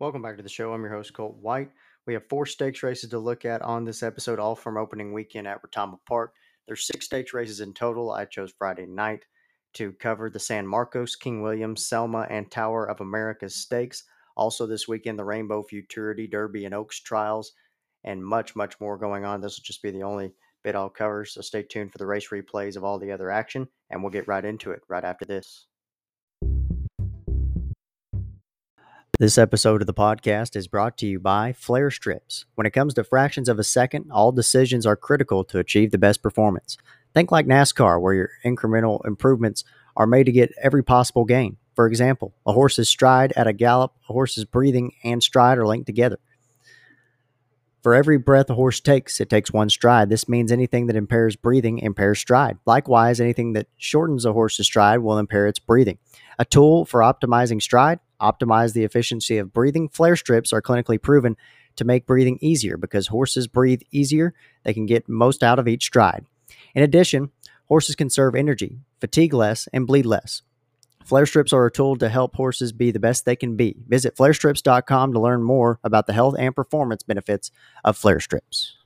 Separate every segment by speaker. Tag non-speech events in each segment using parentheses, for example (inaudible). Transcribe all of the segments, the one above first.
Speaker 1: Welcome back to the show. I'm your host, Colt White. We have four stakes races to look at on this episode, all from opening weekend at Retama Park. There's six stakes races in total. I chose Friday night to cover the San Marcos, King William, Selma, and Tower of America's stakes. Also, this weekend, the Rainbow Futurity Derby and Oaks trials, and much, much more going on. This will just be the only bit I'll cover, so stay tuned for the race replays of all the other action, and we'll get right into it right after this. This episode of the podcast is brought to you by Flair Strips. When it comes to fractions of a second, all decisions are critical to achieve the best performance. Think like NASCAR, where your incremental improvements are made to get every possible gain. For example, a horse's stride at a gallop, a horse's breathing and stride are linked together. For every breath a horse takes, it takes one stride. This means anything that impairs breathing impairs stride. Likewise, anything that shortens a horse's stride will impair its breathing. A tool for optimizing stride optimize the efficiency of breathing. Flair strips are clinically proven to make breathing easier because horses breathe easier. They can get most out of each stride. In addition, horses conserve energy, fatigue less, and bleed less. Flair strips are a tool to help horses be the best they can be. Visit flairstrips.com to learn more about the health and performance benefits of flair strips.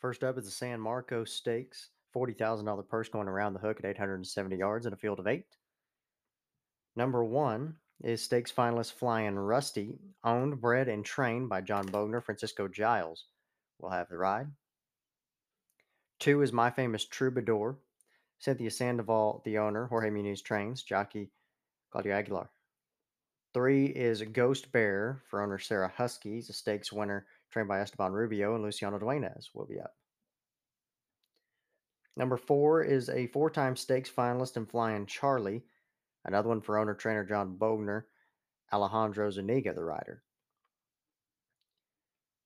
Speaker 1: First up is the San Marcos Stakes, $40,000 purse going around the hook at 870 yards in a field of eight. Number one is stakes finalist Flying Rusty, owned, bred, and trained by John Bogner, Francisco Giles. will have the ride. Two is My Famous Troubadour, Cynthia Sandoval, the owner, Jorge Muniz trains, jockey Claudio Aguilar. Three is Ghost Bear for owner Sarah Husky, He's a stakes winner trained by Esteban Rubio and Luciano Duenas will be up. Number four is a four time stakes finalist in Flying Charlie, another one for owner trainer John Bogner, Alejandro Zuniga, the rider.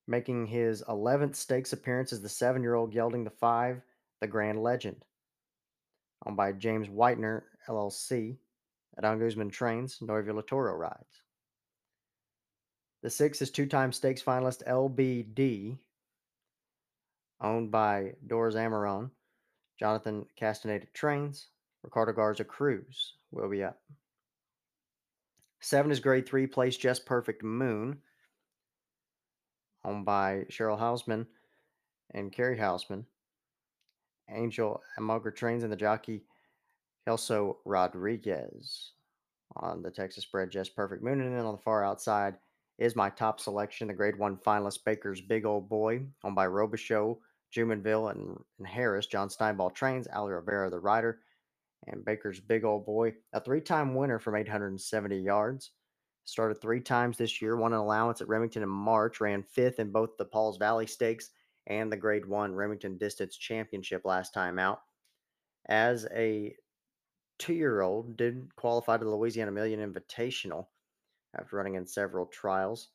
Speaker 1: Making his 11th stakes appearance is the seven year old gelding the five, the Grand Legend, owned by James Whitener, LLC, Adon Guzman trains, Noe Villatoro rides. The six is two time stakes finalist LBD, owned by Doris Amaron, Jonathan Castaneda trains, Ricardo Garza Cruz will be up. Seven is grade three, place just perfect moon, owned by Cheryl Hausman and Carrie Hausman. Angel Amogra trains and the jockey Kelso Rodriguez on the Texas bred Just Perfect Moon. And then on the far outside is my top selection, the grade one finalist Baker's Big Old Boy, owned by Robichaux, Jumonville, and, and Harris. John Steinball trains, Ali Rivera, the rider, and Baker's Big Old Boy, a three time winner from 870 yards. Started three times this year, won an allowance at Remington in March, ran fifth in both the Pauls Valley Stakes and the Grade One Remington Distance Championship last time out. As a two year old, did qualify to the Louisiana Million Invitational after running in several trials.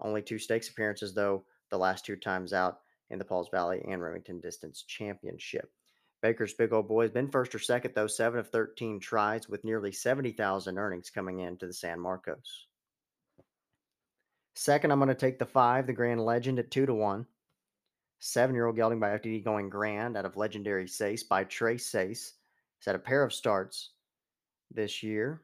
Speaker 1: Only two stakes appearances, though, the last two times out in the Pauls Valley and Remington Distance Championship. Baker's big old boy has been first or second, though, seven of 13 tries with nearly 70,000 earnings coming in to the San Marcos. Second, I'm going to take the five, the Grand Legend at two to one. Seven year old gelding by FTD going grand out of Legendary Sace by Tres Seis. He's had a pair of starts this year.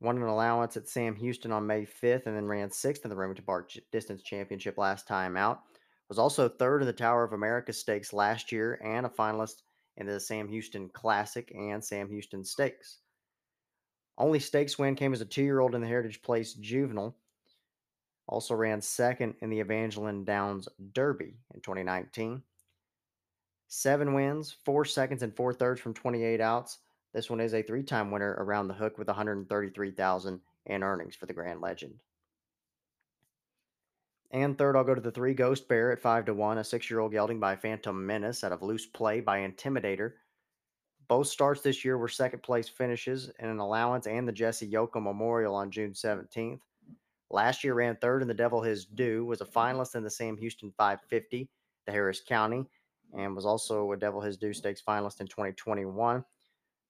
Speaker 1: Won an allowance at Sam Houston on May 5th and then ran sixth in the Remington Park Distance Championship last time out. Was also third in the Tower of America Stakes last year and a finalist in the Sam Houston Classic and Sam Houston Stakes. Only stakes win came as a two year old in the Heritage Place Juvenile. Also ran second in the Evangeline Downs Derby in 2019. Seven wins, four seconds, and four thirds from 28 outs. This one is a three time winner around the hook with 133000 in earnings for the Grand Legend. And third, I'll go to the three Ghost Bear at five to one, a six-year-old gelding by Phantom Menace out of Loose Play by Intimidator. Both starts this year were second place finishes in an allowance and the Jesse Yoakum Memorial on June 17th. Last year ran third in the Devil His Due, was a finalist in the Sam Houston 550, the Harris County, and was also a Devil His Due Stakes finalist in 2021.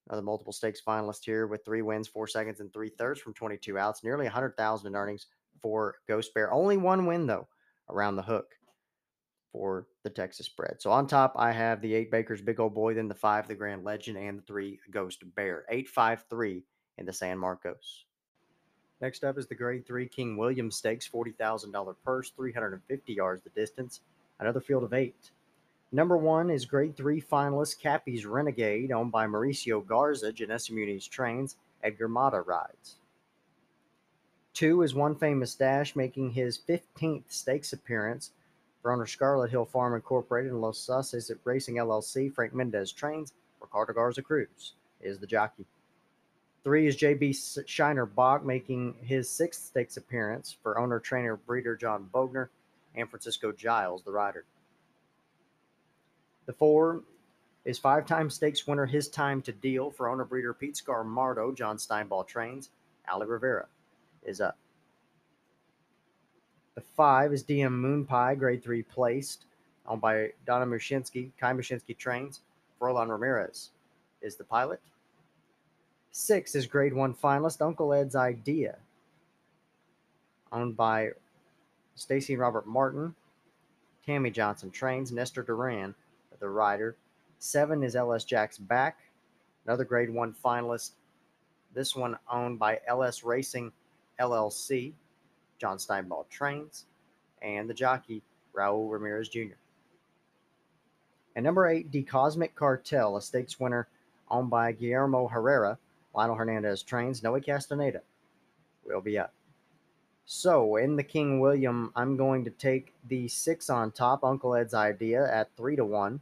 Speaker 1: Another multiple stakes finalist here with three wins, four seconds, and three thirds from 22 outs, nearly 100,000 in earnings for Ghost Bear. Only one win, though, around the hook. for the Texas spread. So on top, I have the eight Baker's Big Old Boy, then the five, the Grand Legend, and the three, Ghost Bear. Eight, five, three in the San Marcos. Next up is the Grade 3 King William Stakes, $40,000 purse, 350 yards the distance, another field of eight. Number one is Grade 3 finalist Cappy's Renegade, owned by Mauricio Garza, Janessa Muniz trains, Edgar Mata rides. Two is One Famous Dash, making his 15th stakes appearance for owner Scarlet Hill Farm Incorporated and Los Sauces Racing LLC. Frank Mendez trains. Ricardo Garza Cruz is the jockey. Three is JB Shiner Bach, making his sixth stakes appearance for owner trainer breeder John Bogner and Francisco Giles, the rider. The four is five time stakes winner His Time to Deal for owner breeder Pete Scarmardo, John Steinball trains. Ali Rivera is up. The five is DM Moon Pie, grade three placed, owned by Donna Mushinsky. Kai Mushinsky trains. Frolan Ramirez is the pilot. Six is grade one finalist, Uncle Ed's Idea, owned by Stacy and Robert Martin. Tammy Johnson trains. Nestor Duran, the rider. Seven is LS Jack's back, another grade one finalist. This one owned by LS Racing LLC. John Steinball trains, and the jockey Raul Ramirez Jr. And number eight, the Cosmic Cartel, a stakes winner owned by Guillermo Herrera. Lionel Hernandez trains. Noe Castaneda will be up. So in the King William, I'm going to take the six on top, Uncle Ed's idea at three to one.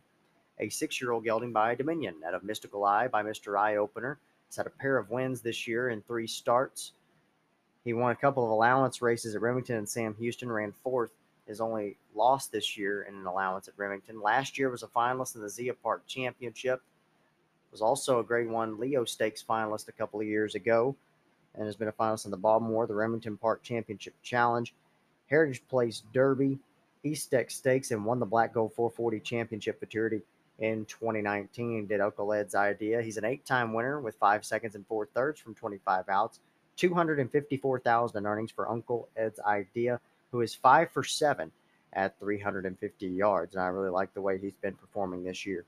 Speaker 1: A six-year-old gelding by Dominion out of Mystical Eye by Mr. Eye Opener. It's had a pair of wins this year in three starts. He won a couple of allowance races at Remington and Sam Houston, ran fourth. His only loss this year in an allowance at Remington. Last year was a finalist in the Zia Park Championship. Was also a Grade One Leo Stakes finalist a couple of years ago, and has been a finalist in the Baltimore, the Remington Park Championship Challenge, Heritage Place Derby, East Deck Stakes, and won the Black Gold 440 Championship Futurity in 2019. Did Uncle Ed's idea. He's an eight-time winner with five seconds and four thirds from 25 outs. 254,000 in earnings for Uncle Ed's idea, who is five for seven at 350 yards. And I really like the way he's been performing this year.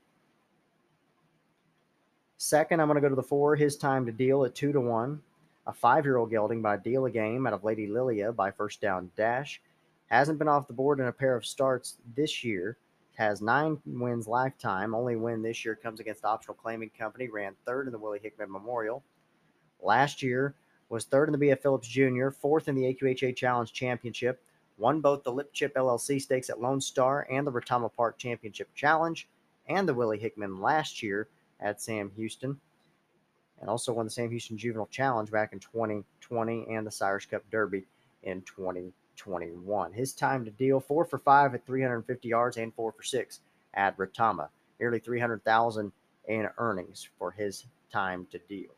Speaker 1: Second, I'm going to go to the four. His time to deal at two to one. A five-year-old gelding by Deal a Game out of Lady Lilia by First Down Dash. Hasn't been off the board in a pair of starts this year. Has nine wins lifetime. Only win this year comes against Optional Claiming Company. Ran third in the Willie Hickman Memorial. Last year, was third in the BF Phillips Jr., fourth in the AQHA Challenge Championship, won both the Lip Chip LLC stakes at Lone Star and the Retama Park Championship Challenge, and the Willie Hickman last year at Sam Houston, and also won the Sam Houston Juvenile Challenge back in 2020 and the Cyrus Cup Derby in 2021. His time to deal four for five at 350 yards and four for six at Retama, nearly 300,000 in earnings for his time to deal.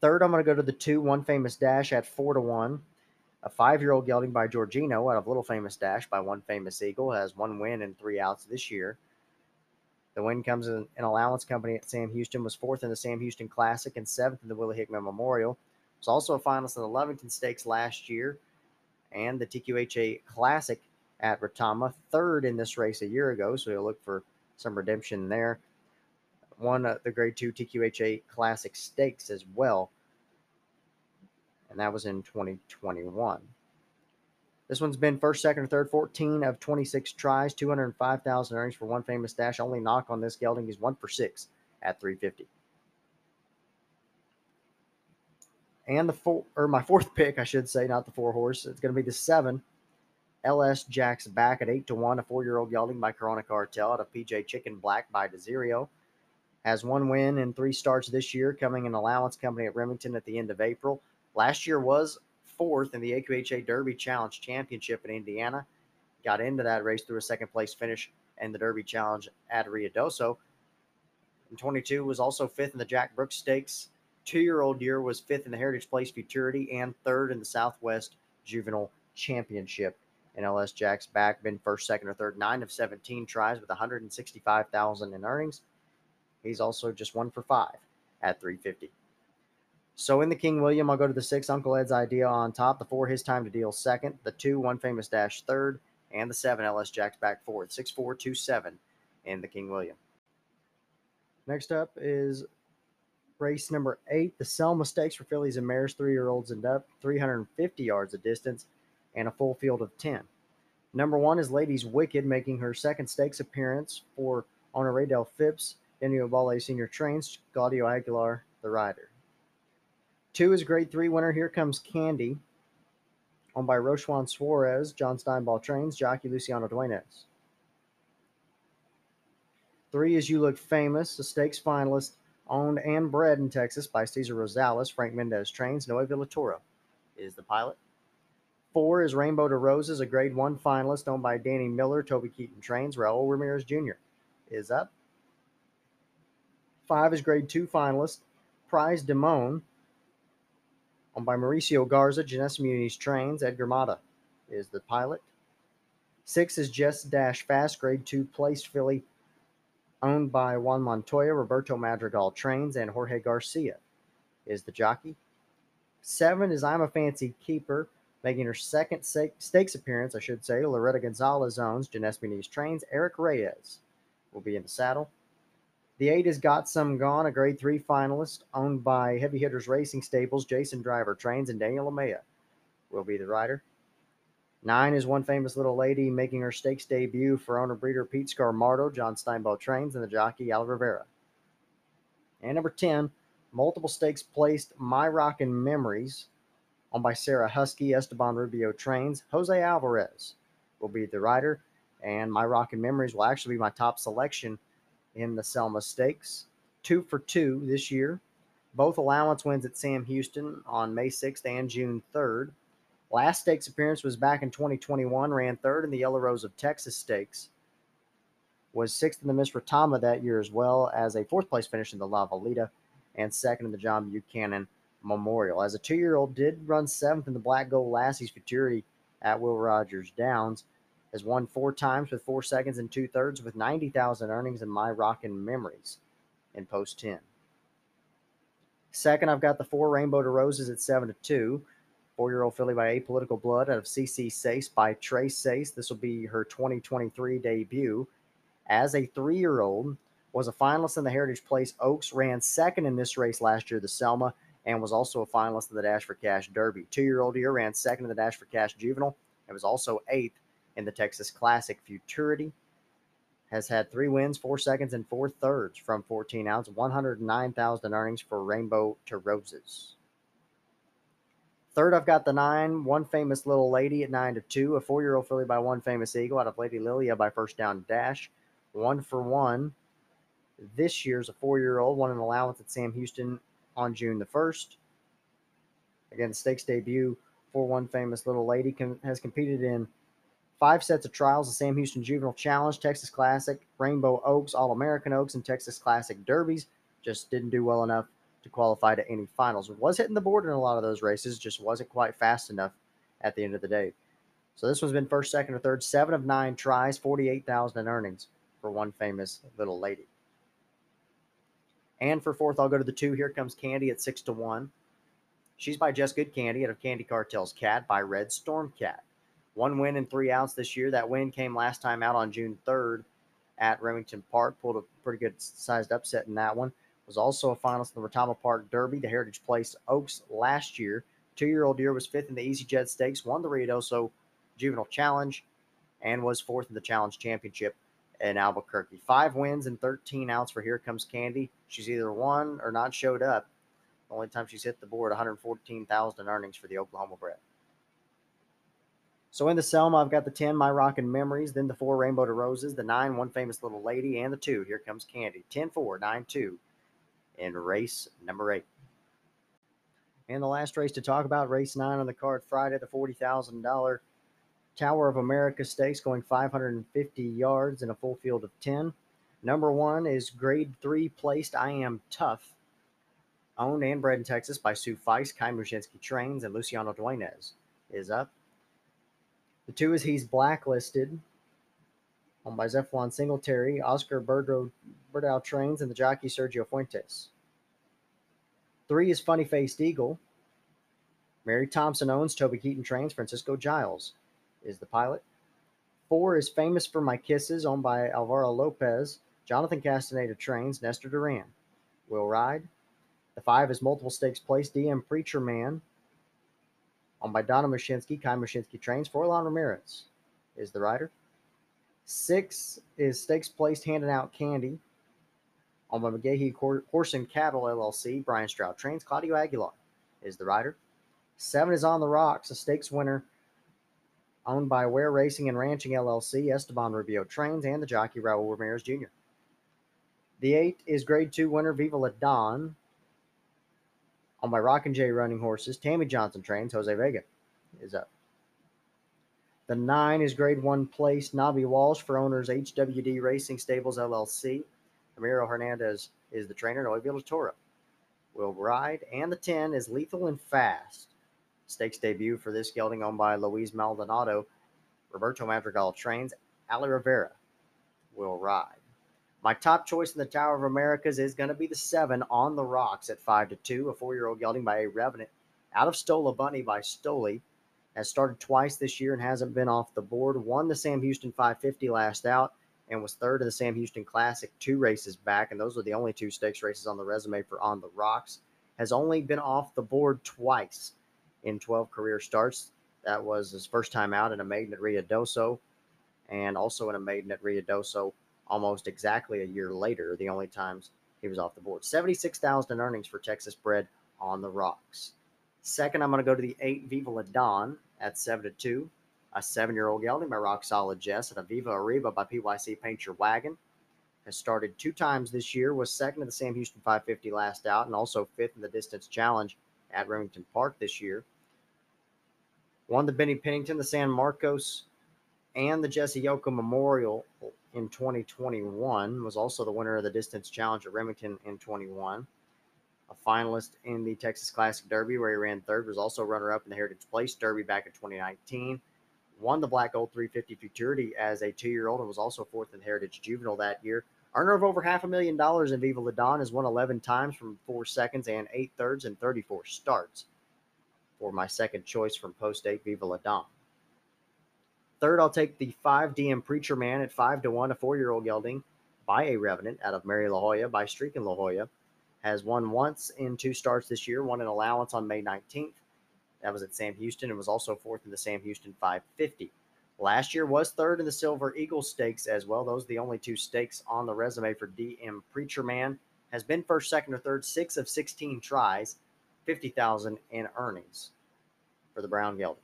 Speaker 1: Third, I'm going to go to the two One Famous Dash at four to one. A five-year-old gelding by Giorgino out of Little Famous Dash by One Famous Eagle has one win and three outs this year. The win comes in an allowance company at Sam Houston, was fourth in the Sam Houston Classic and seventh in the Willie Hickman Memorial. Was also a finalist in the Lovington Stakes last year and the TQHA Classic at Retama, third in this race a year ago. So you'll look for some redemption there won uh, the Grade 2 TQHA Classic Stakes as well. And that was in 2021. This one's been first, second, or third, 14 of 26 tries, 205,000 earnings for one famous dash. Only knock on this gelding is one for six at 350. And the four, or my fourth pick, I should say, not the four horse. It's going to be the seven. LS Jack's back at eight to one, a four-year-old gelding by Corona Cartel out of PJ Chicken Black by Desirio has one win in three starts this year, coming in allowance company at Remington at the end of April. Last year was fourth in the AQHA Derby Challenge Championship in Indiana. Got into that race through a second place finish in the Derby Challenge at Ruidoso. In 22 was also fifth in the Jack Brooks Stakes. Two year old year was fifth in the Heritage Place Futurity and third in the Southwest Juvenile Championship. And LS Jack's back, been first, second, or third, nine of 17 tries with 165,000 in earnings. He's also just one for five at 350. So in the King William, I'll go to the six, Uncle Ed's idea on top. The four, his time to deal second. The two, one famous dash third. and the 7 LS Jacks back fourth, 6427 in the King William. Next up is race number eight, the Selma Stakes for fillies and mares, three year olds and up, 350 yards of distance, and a full field of 10. Number one is Ladies Wicked, making her second stakes appearance for owner Raydell Phipps, Daniel Bale Senior trains, Claudio Aguilar, the rider. Two is grade three winner. Here comes Candy, owned by Rochwan Suarez, John Steinball trains, jockey Luciano Duenas. Three is You Look Famous, a stakes finalist owned and bred in Texas by Cesar Rosales. Frank Mendez trains. Noe Villatoro is the pilot. Four is Rainbow to Roses, a grade one finalist owned by Danny Miller. Toby Keaton trains. Raul Ramirez Jr. is up. Five is grade two finalist Prize Demone, owned by Mauricio Garza. Janessa Muniz trains. Edgar Mata is the pilot. Six is Just Dash Fast, grade two placed filly owned by Juan Montoya, Roberto Madrigal trains, and Jorge Garcia is the jockey. Seven is I'm a Fancy Keeper, making her second stakes appearance, I should say. Loretta Gonzalez owns, Janessa Muniz trains, Eric Reyes will be in the saddle. The eight is Got Some Gone, a grade three finalist owned by Heavy Hitters Racing Stables, Jason Driver trains, and Daniel Amaya will be the rider. Nine is one famous little lady making her stakes debut for owner breeder Pete Scarmardo, John Steinball trains, and the jockey Al Rivera. And number 10, multiple stakes placed My Rockin' Memories, owned by Sarah Husky, Esteban Rubio trains. Jose Alvarez will be the rider, and My Rockin' Memories will actually be my top selection in the Selma Stakes. Two for two this year. Both allowance wins at Sam Houston on May 6th and June 3rd. Last stakes appearance was back in 2021, ran third in the Yellow Rose of Texas Stakes. Was sixth in the Miss Retama that year, as well as a fourth place finish in the La Valita and second in the John Buchanan Memorial. As a two year old, did run seventh in the Black Gold Lassies Futurity at Will Rogers Downs. Has won four times with four seconds and two thirds with 90,000 earnings in my rockin' memories in post 10. Second, I've got the four Rainbow to Roses at 7 to 2 four year old filly by Apolitical Blood out of CC Sace by Tres Seis. This will be her 2023 debut. As a three year old, was a finalist in the Heritage Place Oaks, ran second in this race last year, the Selma, and was also a finalist in the Dash for Cash Derby. Two year old year ran second in the Dash for Cash Juvenile and was also eighth in the Texas Classic Futurity. Has had three wins, four seconds, and four thirds from 14 outs, 109,000 earnings for Rainbow to Roses. Third, I've got the nine, one famous little lady at nine to two, a four year old filly by one famous eagle out of Lady Lilia by first down dash, one for one. This year's a four year old, won an allowance at Sam Houston on June the 1st. Again, the stakes debut for one famous little lady com- has competed in five sets of trials the Sam Houston Juvenile Challenge, Texas Classic, Rainbow Oaks, All American Oaks, and Texas Classic Derbies. Just didn't do well enough to qualify to any finals. Was hitting the board in a lot of those races, just wasn't quite fast enough at the end of the day. So this one's been first, second, or third, seven of nine tries, 48,000 in earnings for one famous little lady. And for fourth, I'll go to the two. Here comes Candy at six to one. She's by Just Good Candy out of Candy Cartel's Cat by Red Storm Cat. One win and three outs this year. That win came last time out on June 3rd at Remington Park. Pulled a pretty good sized upset in that one was also a finalist in the Retama Park Derby, the Heritage Place Oaks last year. Two year old deer was fifth in the Easy Jet Stakes, won the Ruidoso Juvenile Challenge, and was fourth in the Challenge Championship in Albuquerque. Five wins and 13 outs for Here Comes Candy. She's either won or not showed up. The only time she's hit the board, 114,000 earnings for the Oklahoma bred. So in the Selma, I've got the 10, My Rockin' Memories, then the 4, Rainbow to Roses, the 9, One Famous Little Lady, and the 2, Here Comes Candy. 10 4, 9 2 in race number eight. And the last race to talk about, race nine on the card Friday, the $40,000 Tower of America Stakes going 550 yards in a full field of 10. Number one is grade three placed I Am Tough, owned and bred in Texas by Sue Feist, Kai Trains, and Luciano Duenas is up. The two is He's Blacklisted, owned by Zephylon Singletary, Oscar Bergo, Berdow Trains, and the jockey Sergio Fuentes. Three is Funny Faced Eagle. Mary Thompson owns Toby Keaton Trains. Francisco Giles is the pilot. Four is Famous for My Kisses, owned by Alvaro Lopez. Jonathan Castaneda trains. Nestor Duran will ride. The five is Multiple Stakes Place, DM Preacher Man, owned by Donna Mushinski. Kai Mushinski trains. Forlan Ramirez is the rider. Six is Stakes Placed Handing Out Candy, by McGahee Horse and Cattle LLC. Brian Stroud trains. Claudio Aguilar is the rider. Seven is On the Rocks, a stakes winner owned by Ware Racing and Ranching LLC, Esteban Rubio Trains, and the jockey Raul Ramirez Jr. The eight is Grade Two winner Viva La Don, owned by Rock and J Running Horses. Tammy Johnson Trains, Jose Vega is up. The nine is Grade One place Nobby Walsh for owners HWD Racing Stables LLC. Ramiro Hernandez is the trainer. Noe Toro will ride, and the ten is Lethal and Fast Stakes debut for this gelding owned by Luis Maldonado. Roberto Madrigal trains. Ali Rivera will ride. My top choice in the Tower of Americas is going to be the seven on the rocks at five to two, a four-year-old gelding by a Revenant out of Stola Bunny by Stoli. Has started twice this year and hasn't been off the board. Won the Sam Houston 550 last out and was third in the Sam Houston Classic two races back, and those are the only two stakes races on the resume for On the Rocks. Has only been off the board twice in 12 career starts. That was his first time out in a maiden at Ruidoso and also in a maiden at Ruidoso almost exactly a year later, the only times he was off the board. 76,000 in earnings for Texas bred on the rocks. Second, I'm going to go to the 8 Viva La Don at 7 to 2. A seven year old gelding by Rock Solid Jess and a Viva Arriba by PYC Paint Your Wagon. Has started two times this year, was second in the Sam Houston 550 last out, and also fifth in the distance challenge at Remington Park this year. Won the Benny Pennington, the San Marcos, and the Jesse Yoka Memorial in 2021. Was also the winner of the Distance Challenge at Remington in 21. A finalist in the Texas Classic Derby, where he ran third. Was also runner-up in the Heritage Place Derby back in 2019. Won the Black Gold 350 Futurity as a two-year-old and was also fourth in Heritage Juvenile that year. Earner of over half a million dollars in Viva La Don has won 11 times from four seconds and eight thirds in 34 starts for my second choice from Post 8 Viva La Don. Third, I'll take the 5 DM Preacher Man at 5 to 1, a four year old gelding by a Revenant out of Mary La Jolla by Streakin' La Jolla. Has won once in two starts this year, won an allowance on May 19th. That was at Sam Houston and was also fourth in the Sam Houston 550. Last year was third in the Silver Eagle Stakes as well. Those are the only two stakes on the resume for DM Preacher Man. Has been first, second, or third, six of 16 tries 50,000 in earnings for the Brown Gelding.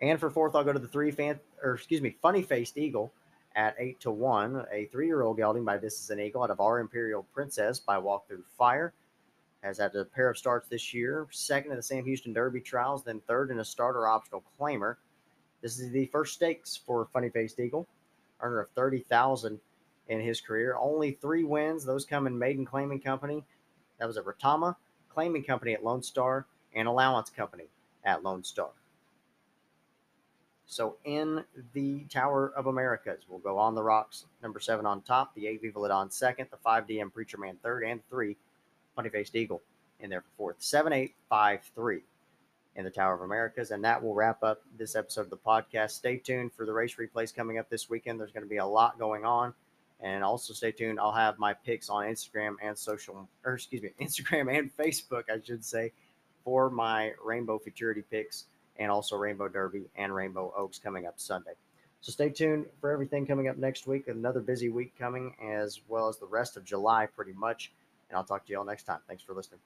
Speaker 1: And for fourth, I'll go to the three fan or excuse me, funny faced eagle at eight to one. A three-year-old gelding by This Is an Eagle out of Our Imperial Princess by Walk Through Fire. Has had a pair of starts this year, second in the Sam Houston Derby trials, then third in a starter optional claimer. This is the first stakes for Funny Faced Eagle, earner of 30,000 in his career. Only three wins. Those come in Maiden Claiming Company that was at Retama, Claiming Company at Lone Star, and Allowance Company at Lone Star. So in the Tower of Americas, we'll go on the rocks, number seven on top, the eight Viva Don second, the five DM Preacher Man third, and three Funny Faced Eagle in there for fourth. Seven, eight, five, three in the Tower of Americas. And that will wrap up this episode of the podcast. Stay tuned for the race replays coming up this weekend. There's going to be a lot going on. And also stay tuned. I'll have my picks on Instagram and social, or excuse me, (laughs) Instagram and Facebook, I should say, for my Rainbow Futurity picks and also Rainbow Derby and Rainbow Oaks coming up Sunday. So stay tuned for everything coming up next week. Another busy week coming, as well as the rest of July, pretty much. And I'll talk to you all next time. Thanks for listening.